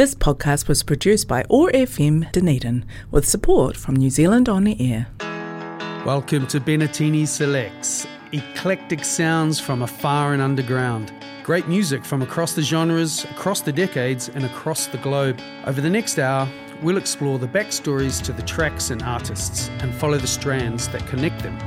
This podcast was produced by OAR FM Dunedin with support from New Zealand On Air. Welcome to Bennettini Selects, eclectic sounds from afar and underground. Great music from across the genres, across the decades, and across the globe. Over the next hour, we'll explore the backstories to the tracks and artists and follow the strands that connect them.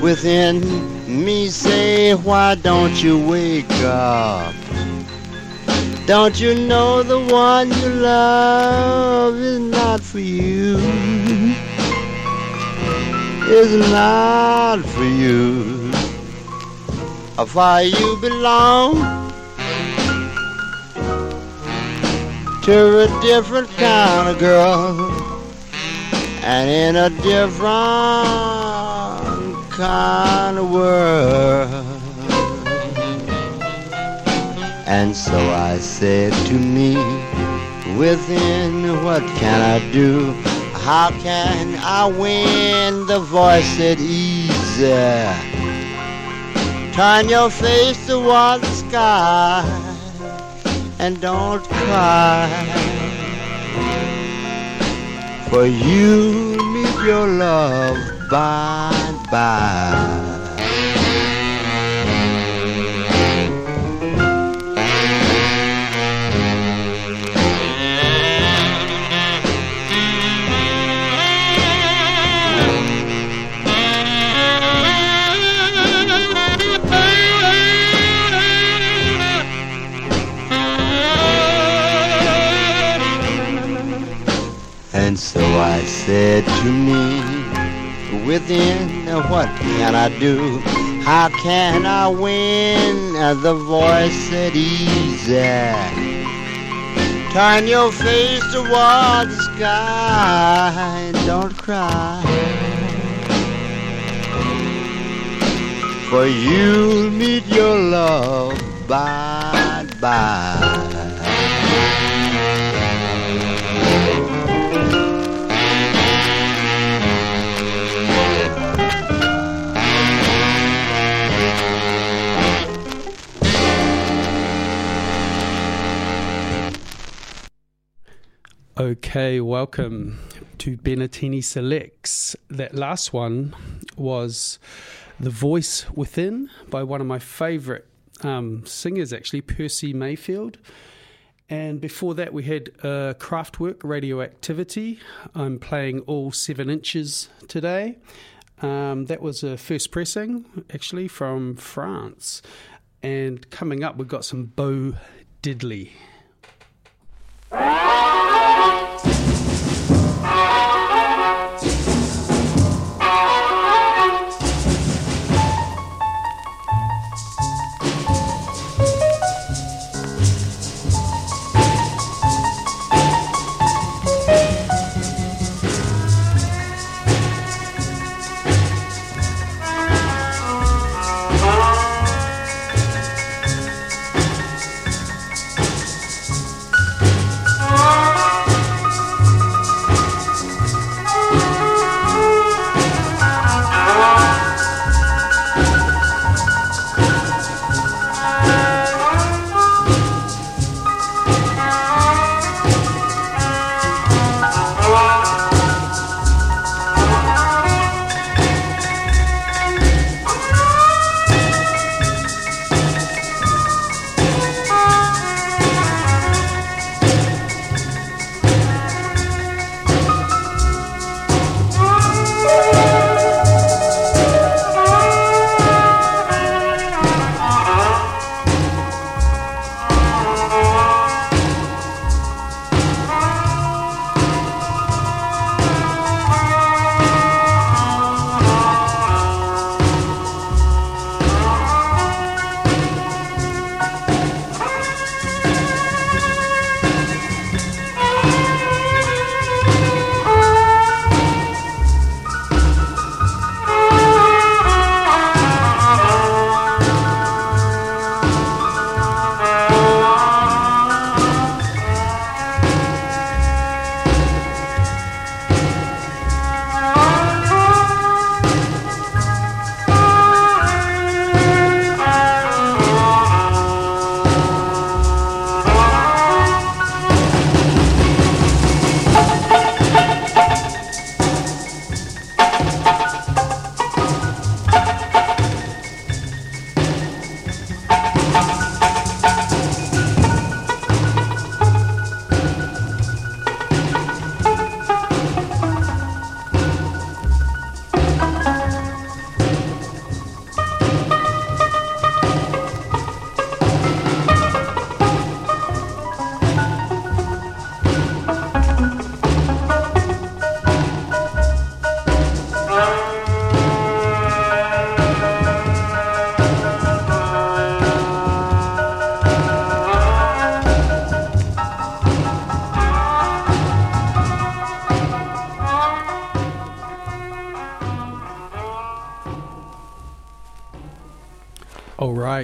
Within me say, why don't you wake up? Don't you know the one you love is not for you? Is not for you. For you belong to a different kind of girl and in a different kind of world. And so I said to me, within, what can I do? How can I win? The voice said, easy. Turn your face toward the sky and don't cry. For you meet your love. By voice said to me, within, what can I do? How can I win? The voice said, easy. Turn your face toward the sky and don't cry. For you'll meet your love by by. Okay, welcome to Bennettini Selects. That last one was The Voice Within by one of my favourite um, singers, actually, Percy Mayfield. And before that, we had uh, Kraftwerk Radioactivity. I'm playing all seven inches today. Um, that was a first pressing, actually, from France. And coming up, we've got some Bo Diddley.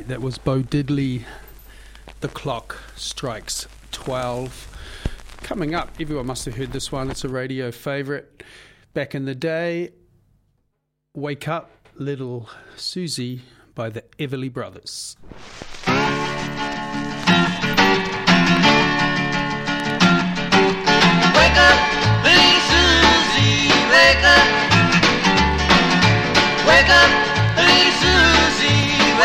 that was Bo Diddley. The clock strikes 12. Coming up, everyone must have heard this one. It's a radio favourite. Back in the day, Wake Up, Little Susie by the Everly Brothers. Wake up, little Susie, wake up.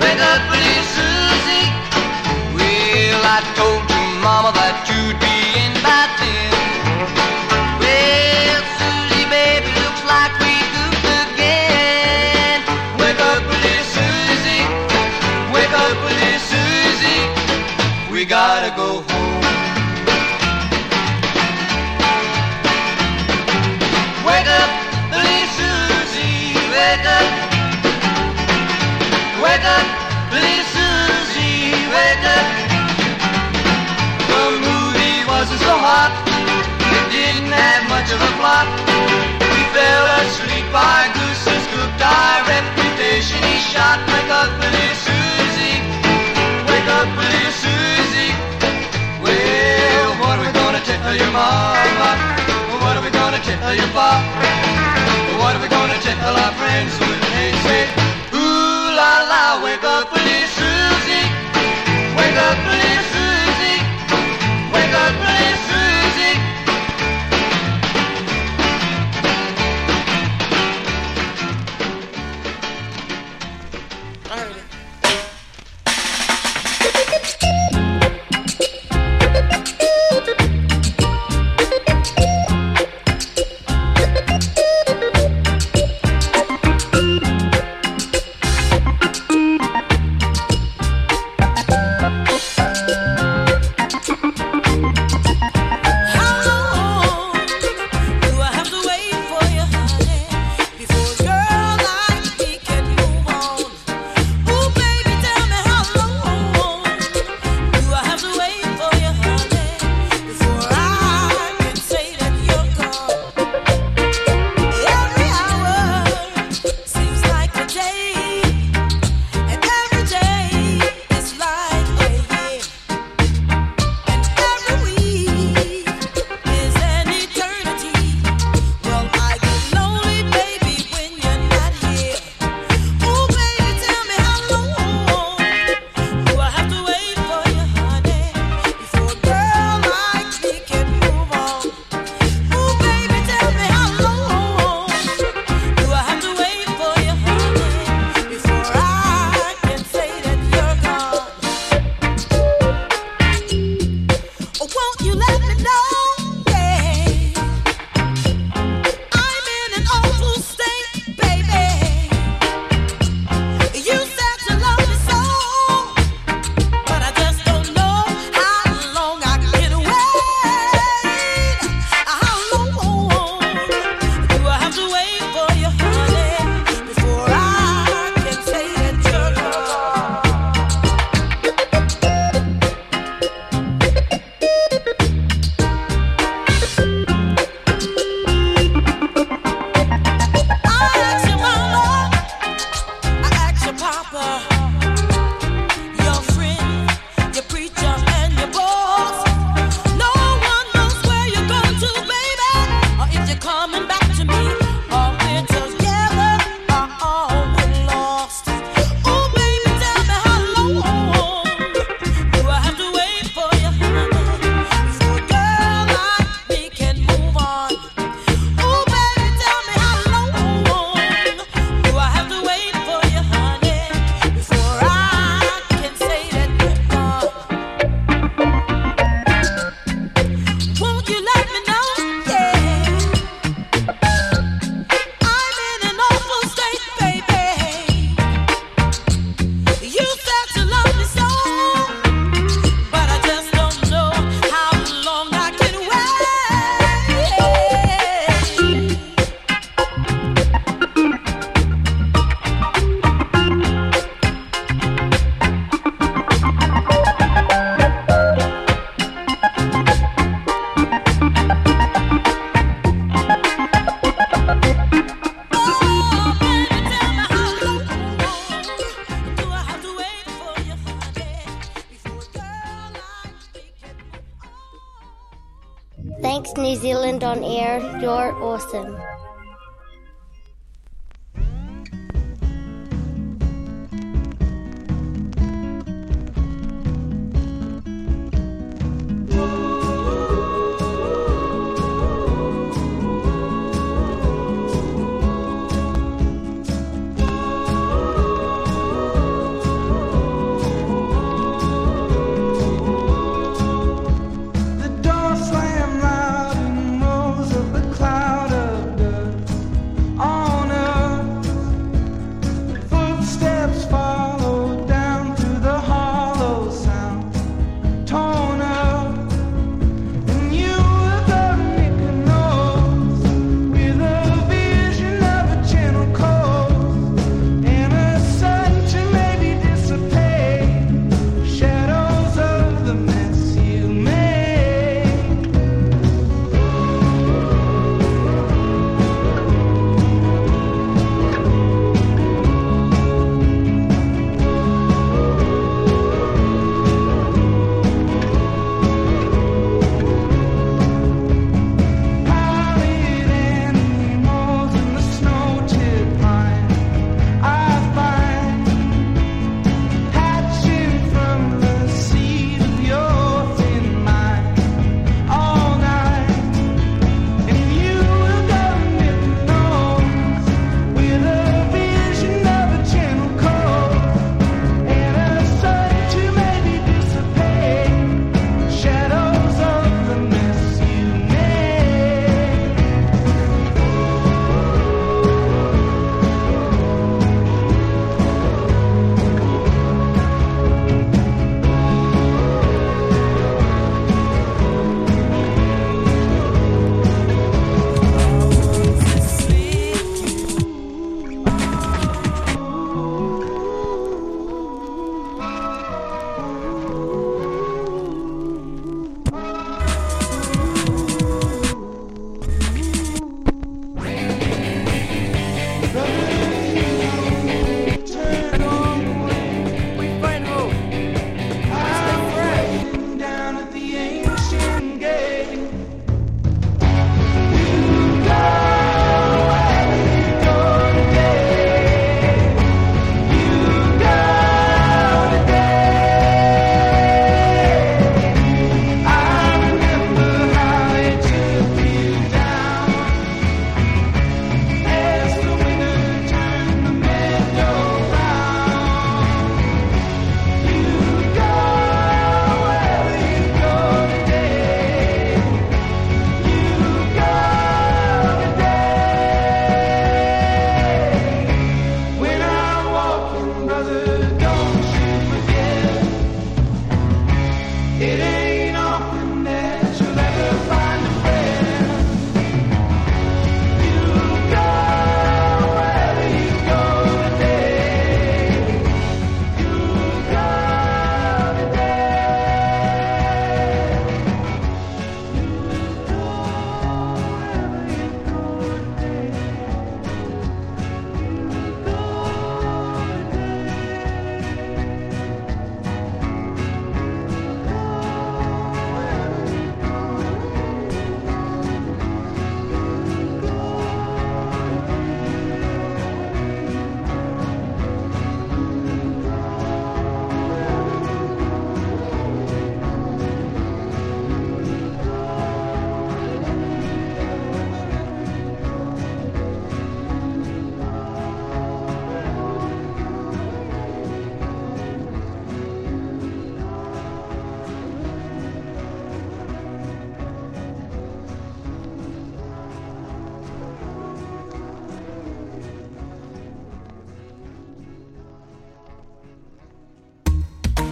Wake up, Susie. Well, I told you, Mama, that you'd be in by To the plot. We fell asleep by Goose's cooked eye. Reputation he shot. Wake up, little Susie. Wake up, little Susie. Well, what are we gonna tell your mama? What are we gonna tell your pop? What are we gonna tell our friends when they say, Ooh la la, wake up, little Susie. Wake up, little Susie.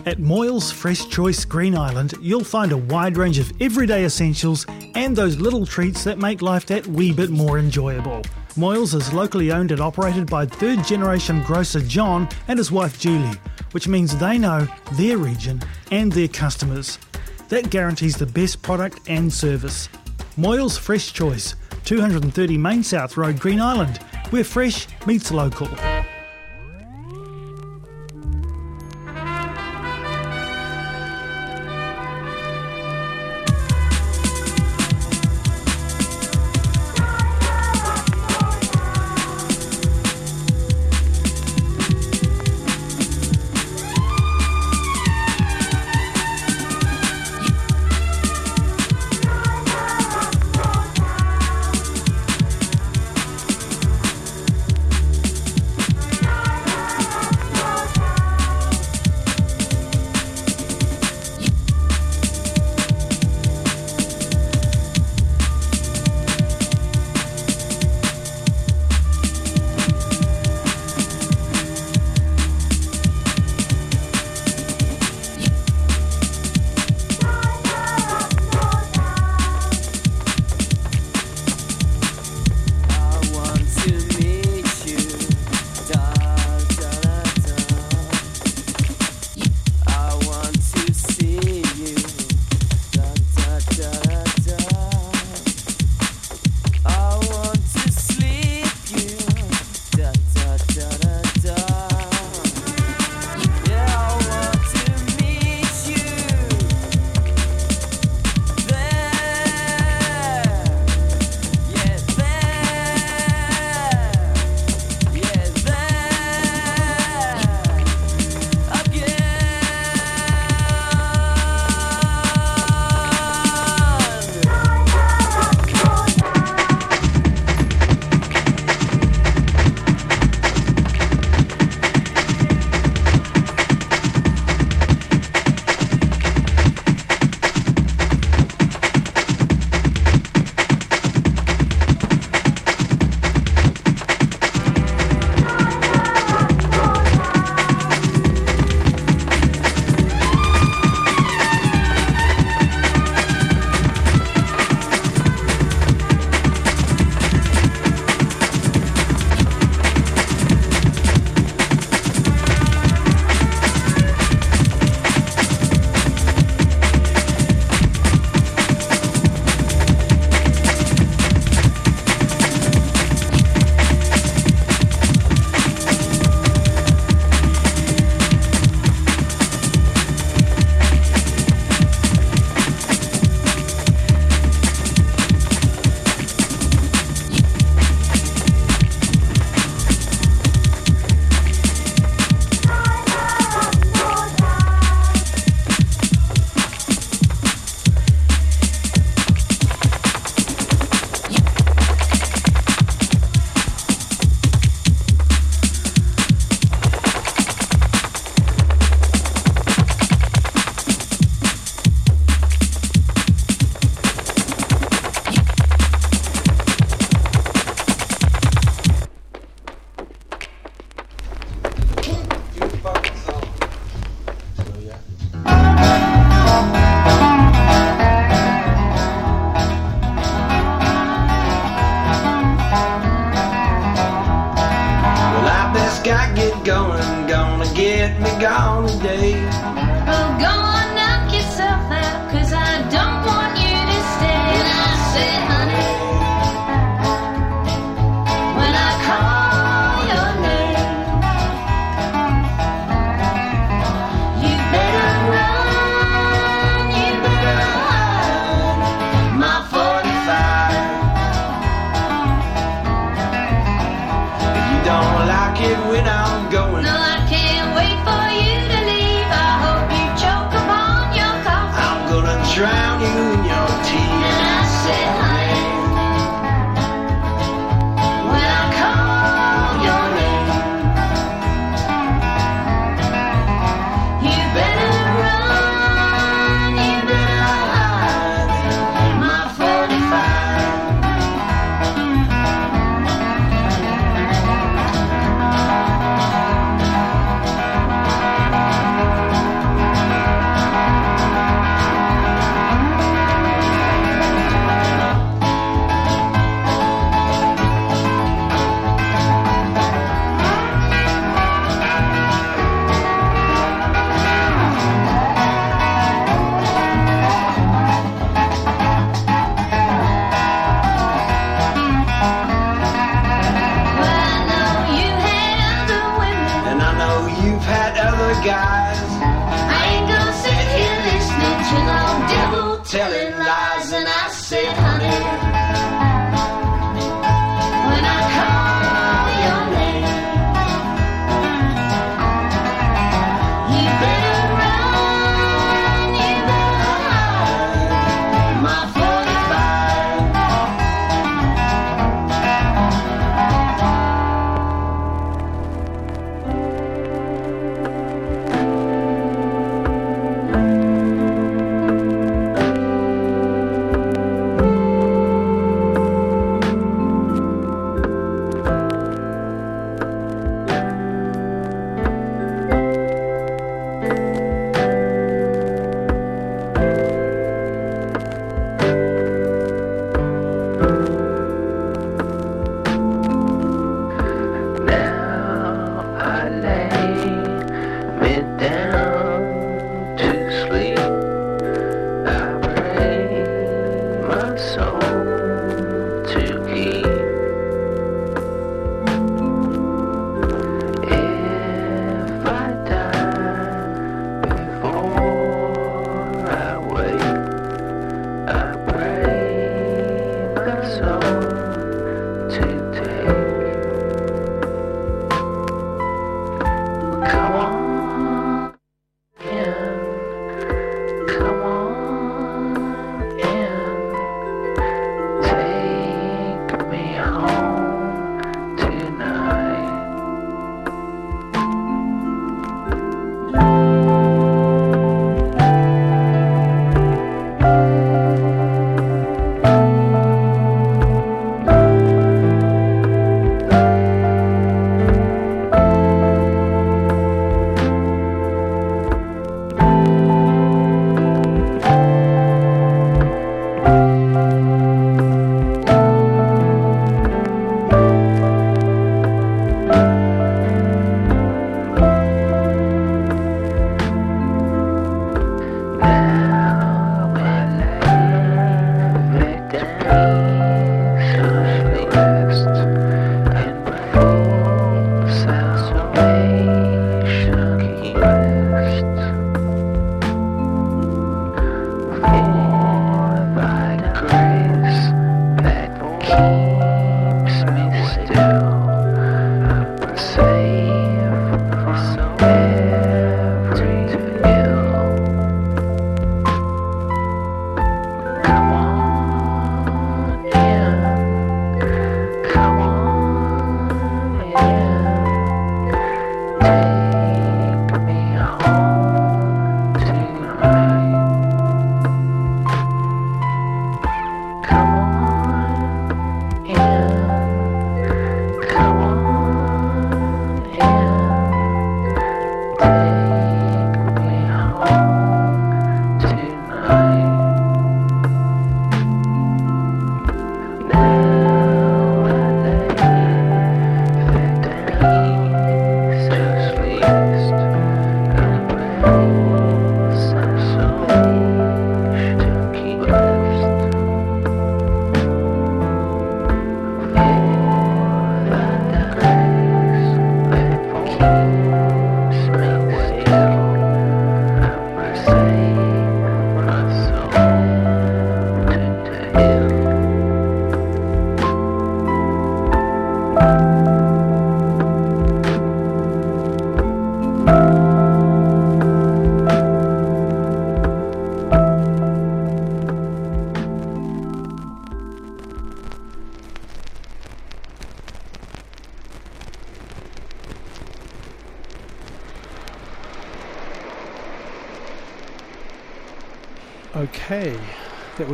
At Moyles Fresh Choice Green Island, you'll find a wide range of everyday essentials and those little treats that make life that wee bit more enjoyable. Moyles is locally owned and operated by third generation grocer John and his wife Julie, which means they know their region and their customers. That guarantees the best product and service. Moyles Fresh Choice, 230 Main South Road, Green Island, where fresh meets local.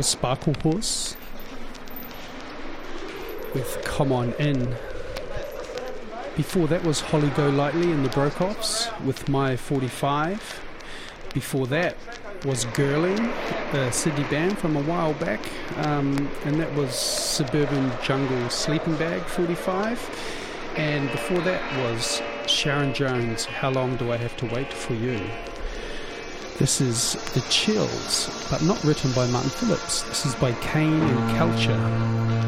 Was Sparklehorse with Come On In. Before that was Holly Golightly and the Brokeoffs with My 45. Before that was Girling, a Sydney band from a while back, um, and that was Suburban Jungle Sleeping Bag 45. And before that was Sharon Jones, How Long Do I Have to Wait for You? This is The Chills, but not written by Martin Phillips. This is by Kane and Culture.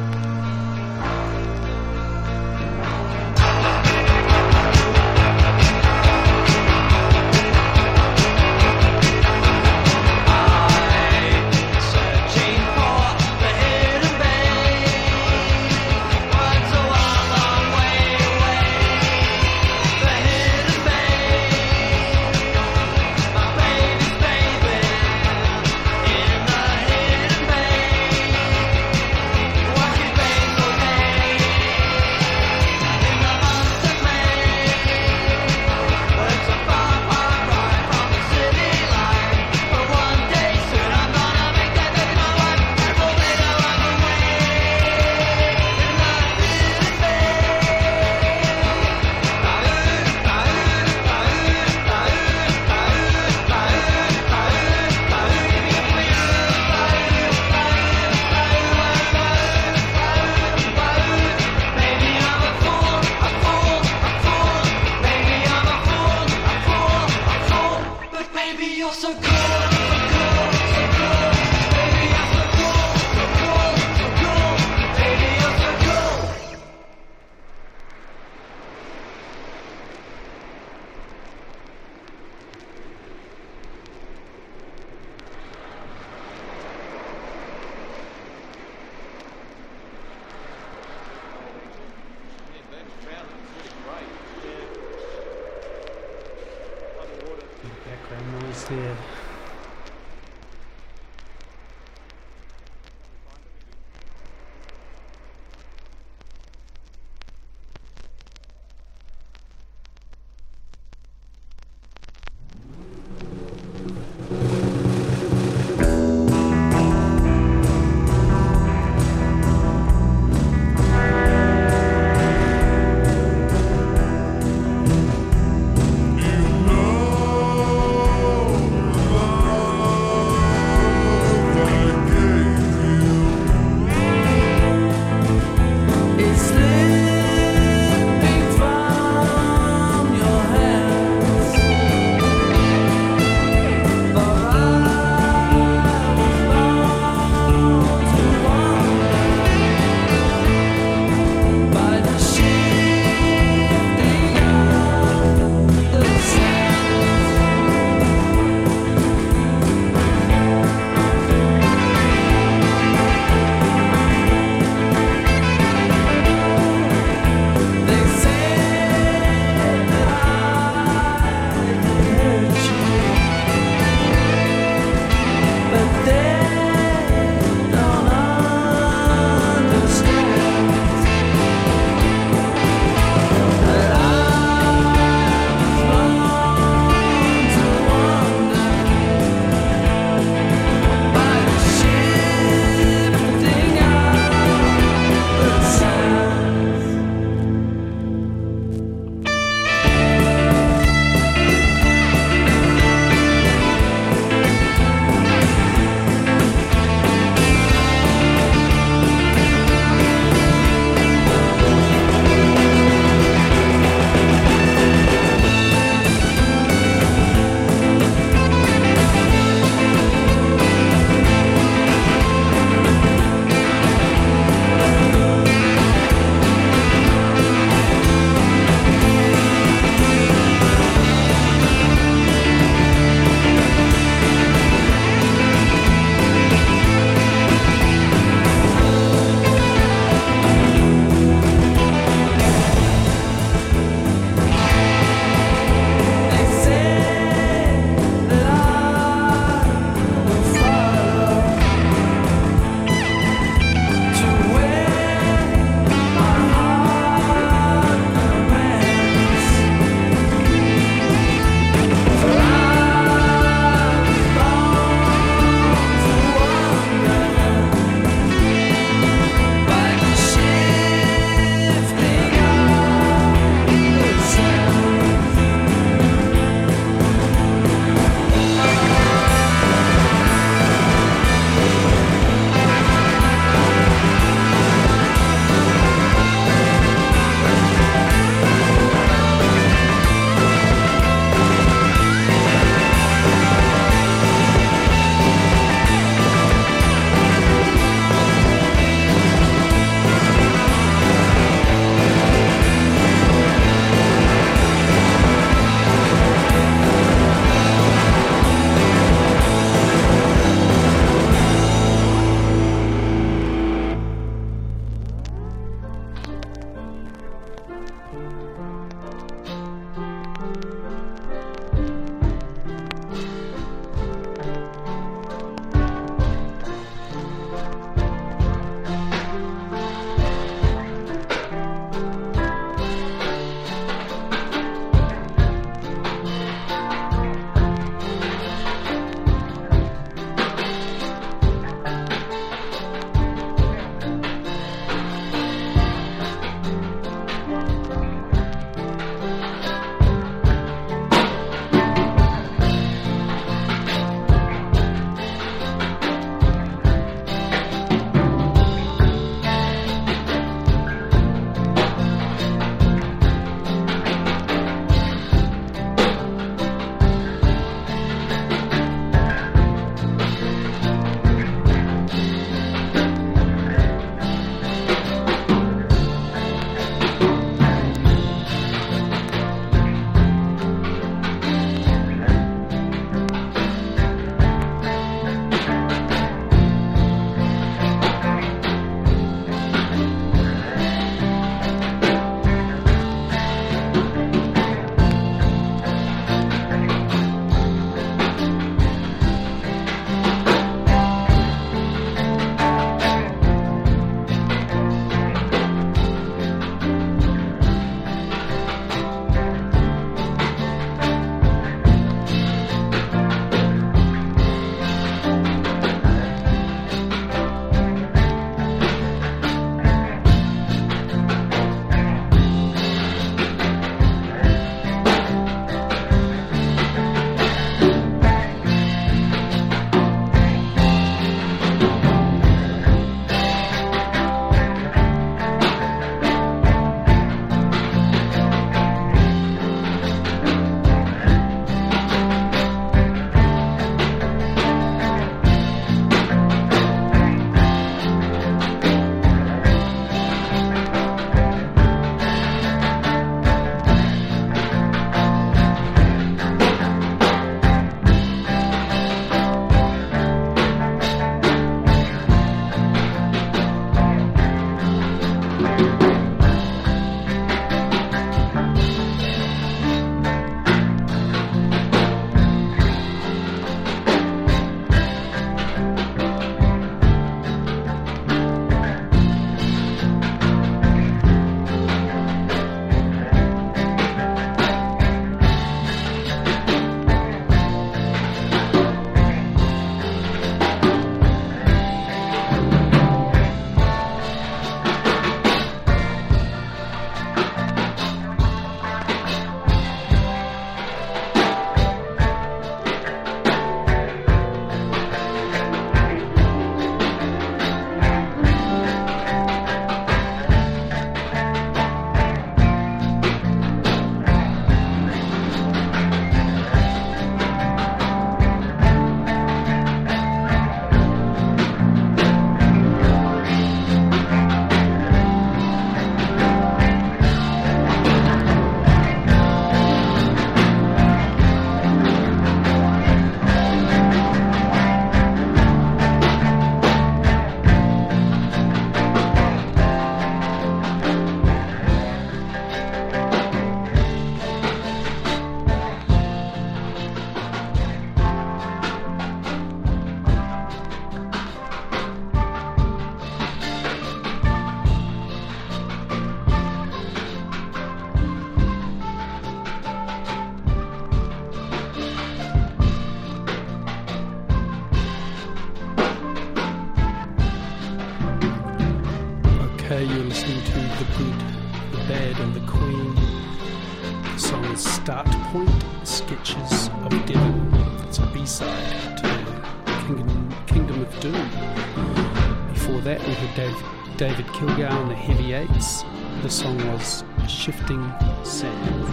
Dave, David Kilgour and the Heavy Eights. The song was Shifting Sand.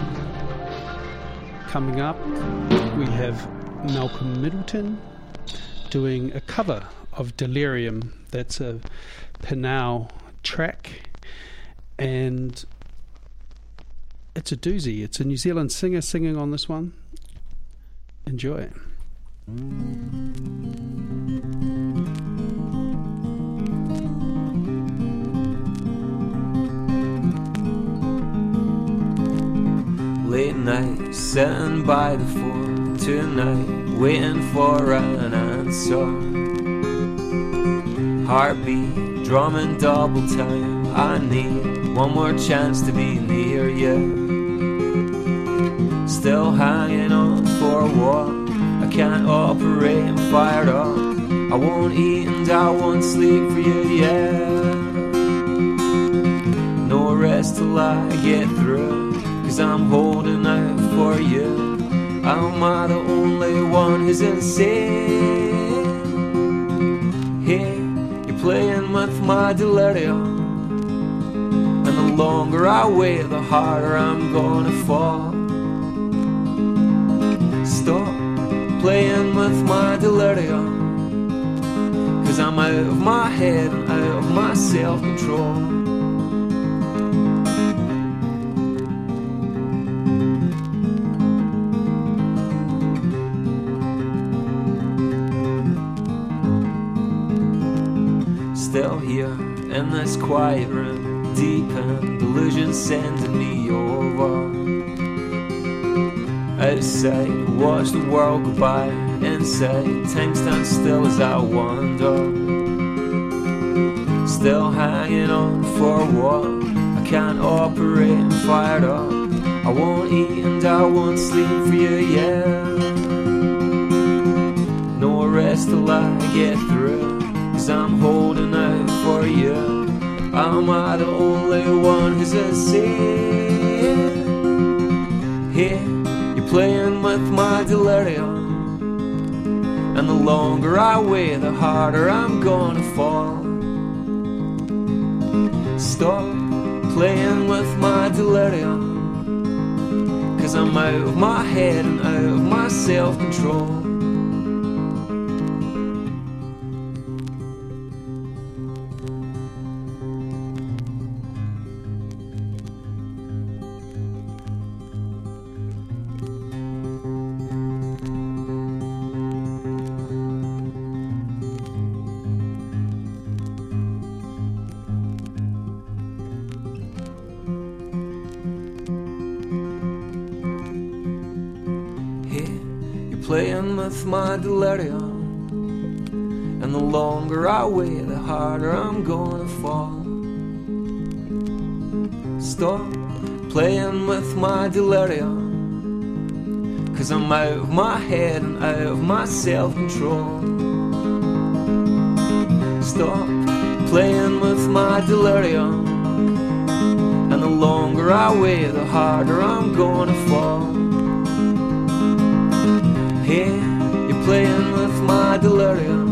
Coming up, we have Malcolm Middleton doing a cover of Delirium. That's a Pinau track, and it's a doozy. It's a New Zealand singer singing on this one. Enjoy it. Late night, sitting by the phone tonight, waiting for an answer. Heartbeat drumming double time. I need one more chance to be near you. Still hanging on for what I can't operate and fired up. I won't eat and I won't sleep for you, yeah. No rest till I get through. Cause I'm holding out for you. Am I the only one who's insane? Hey, you're playing with my delirium. And the longer I wait, the harder I'm gonna fall. Stop playing with my delirium. Cause I'm out of my head and out of my self control. In this quiet room, deep delusion sending me over. Outside, watch the world go by. Inside, time stands still as I wander. Still hanging on for what I can't operate and fired up. I won't eat and I won't sleep for you, yeah. No rest till I get through. Cause I'm holding out for you. Am I the only one who's a sin? Here, you're playing with my delirium. And the longer I wait, the harder I'm gonna fall. Stop playing with my delirium. Cause I'm out of my head and out of my self control. With my delirium. And the longer I wait, the harder I'm gonna fall. Stop playing with my delirium. Cause I'm out of my head and out of my self control. Stop playing with my delirium. And the longer I wait, the harder I'm gonna fall. You're playing with my delirium.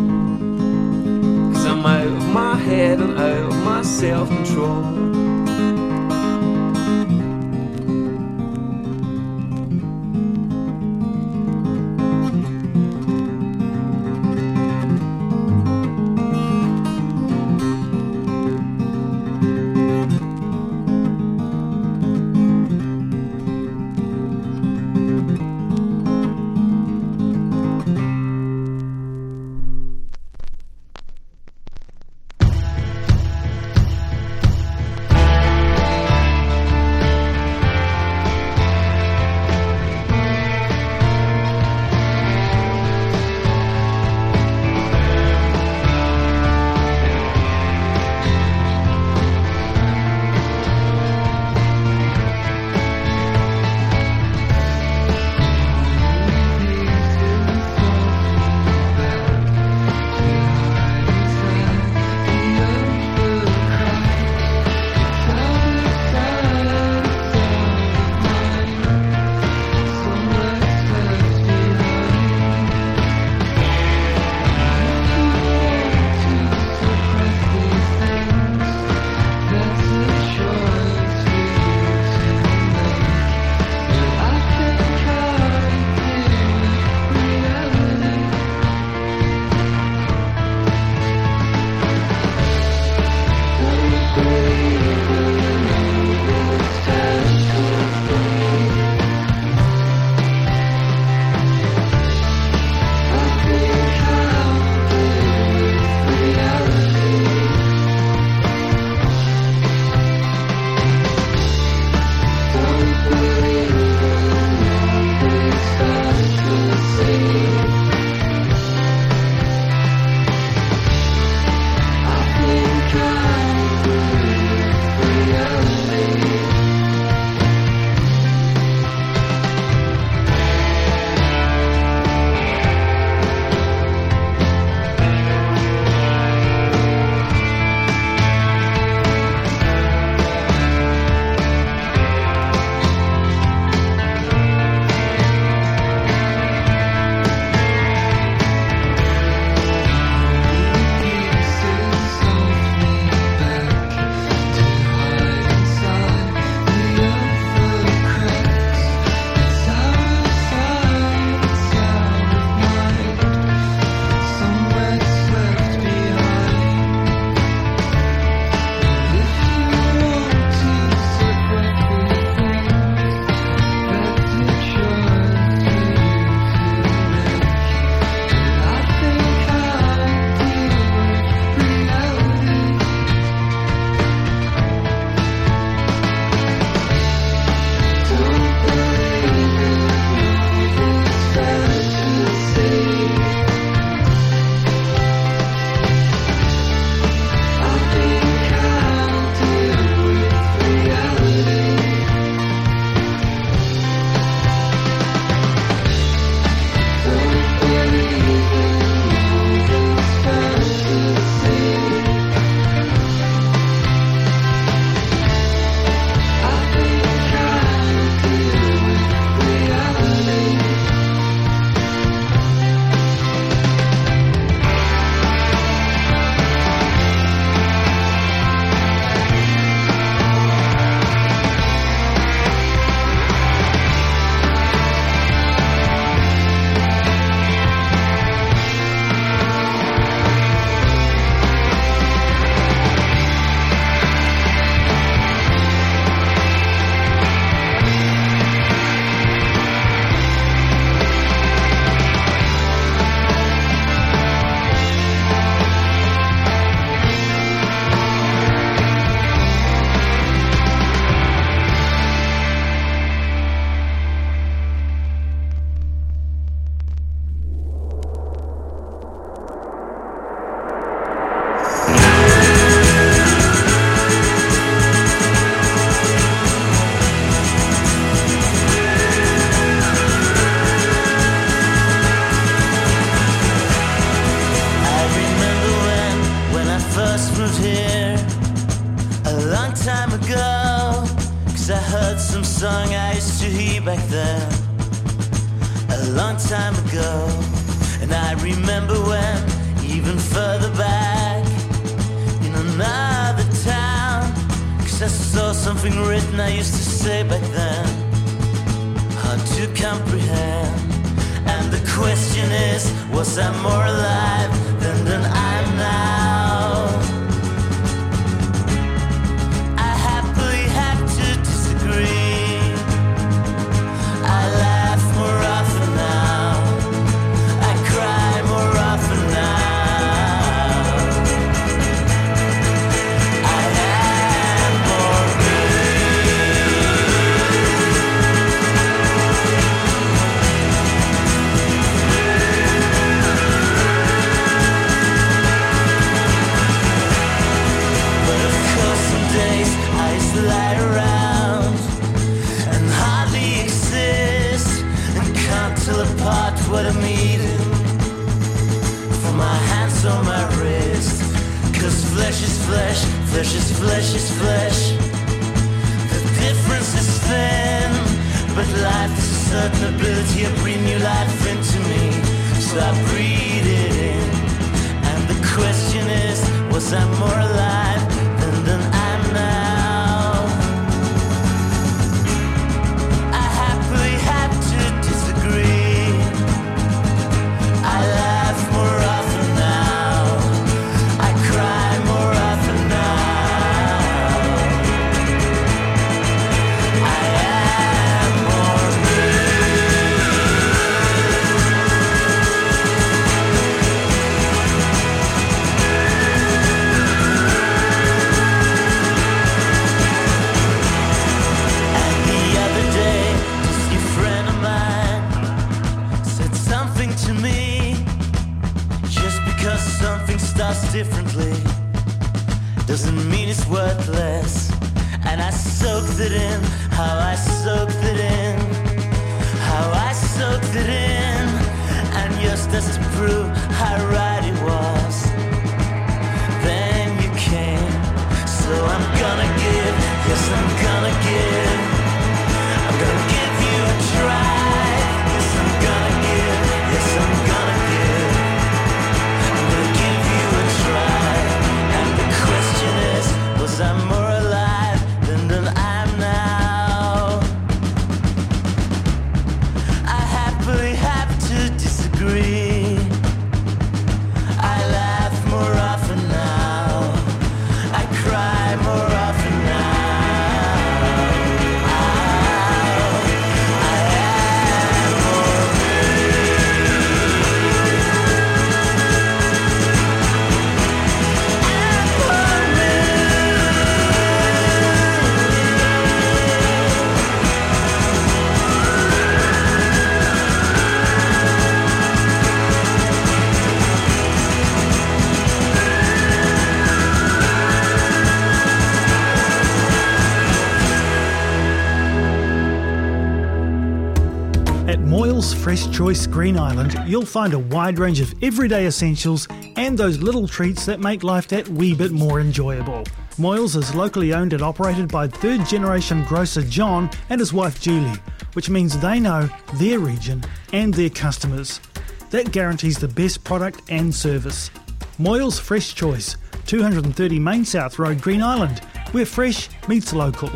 Cause I'm out of my head and out of my self control. But life is a certain ability to bring new life into me. So I breathe it in. And the question is, was I more alive than, than I'm differently doesn't mean it's worthless. And I soaked it in, how I soaked it in, how I soaked it in. And just as to prove how right it was, then you came. So I'm gonna give, yes, I'm Choice Green Island, you'll find a wide range of everyday essentials and those little treats that make life that wee bit more enjoyable. Moyles is locally owned and operated by third generation grocer John and his wife Julie, which means they know their region and their customers. That guarantees the best product and service. Moyles Fresh Choice, 230 Main South Road, Green Island, where fresh meets local.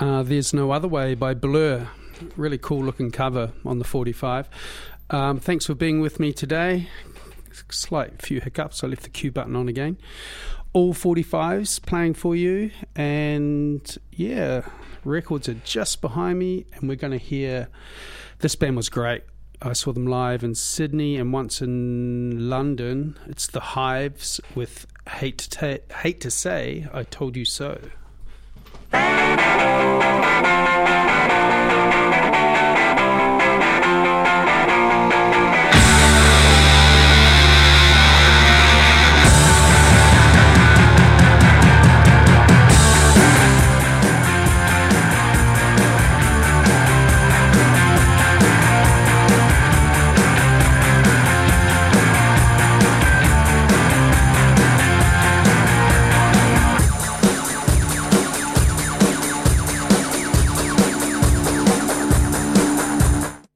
Uh, There's No Other Way by Blur. Really cool looking cover on the 45. Um, thanks for being with me today. Slight few hiccups. I left the cue button on again. All 45s playing for you. And yeah, records are just behind me. And we're going to hear. This band was great. I saw them live in Sydney and once in London. It's the Hives with Hate to, Ta- hate to Say, I Told You So oh you.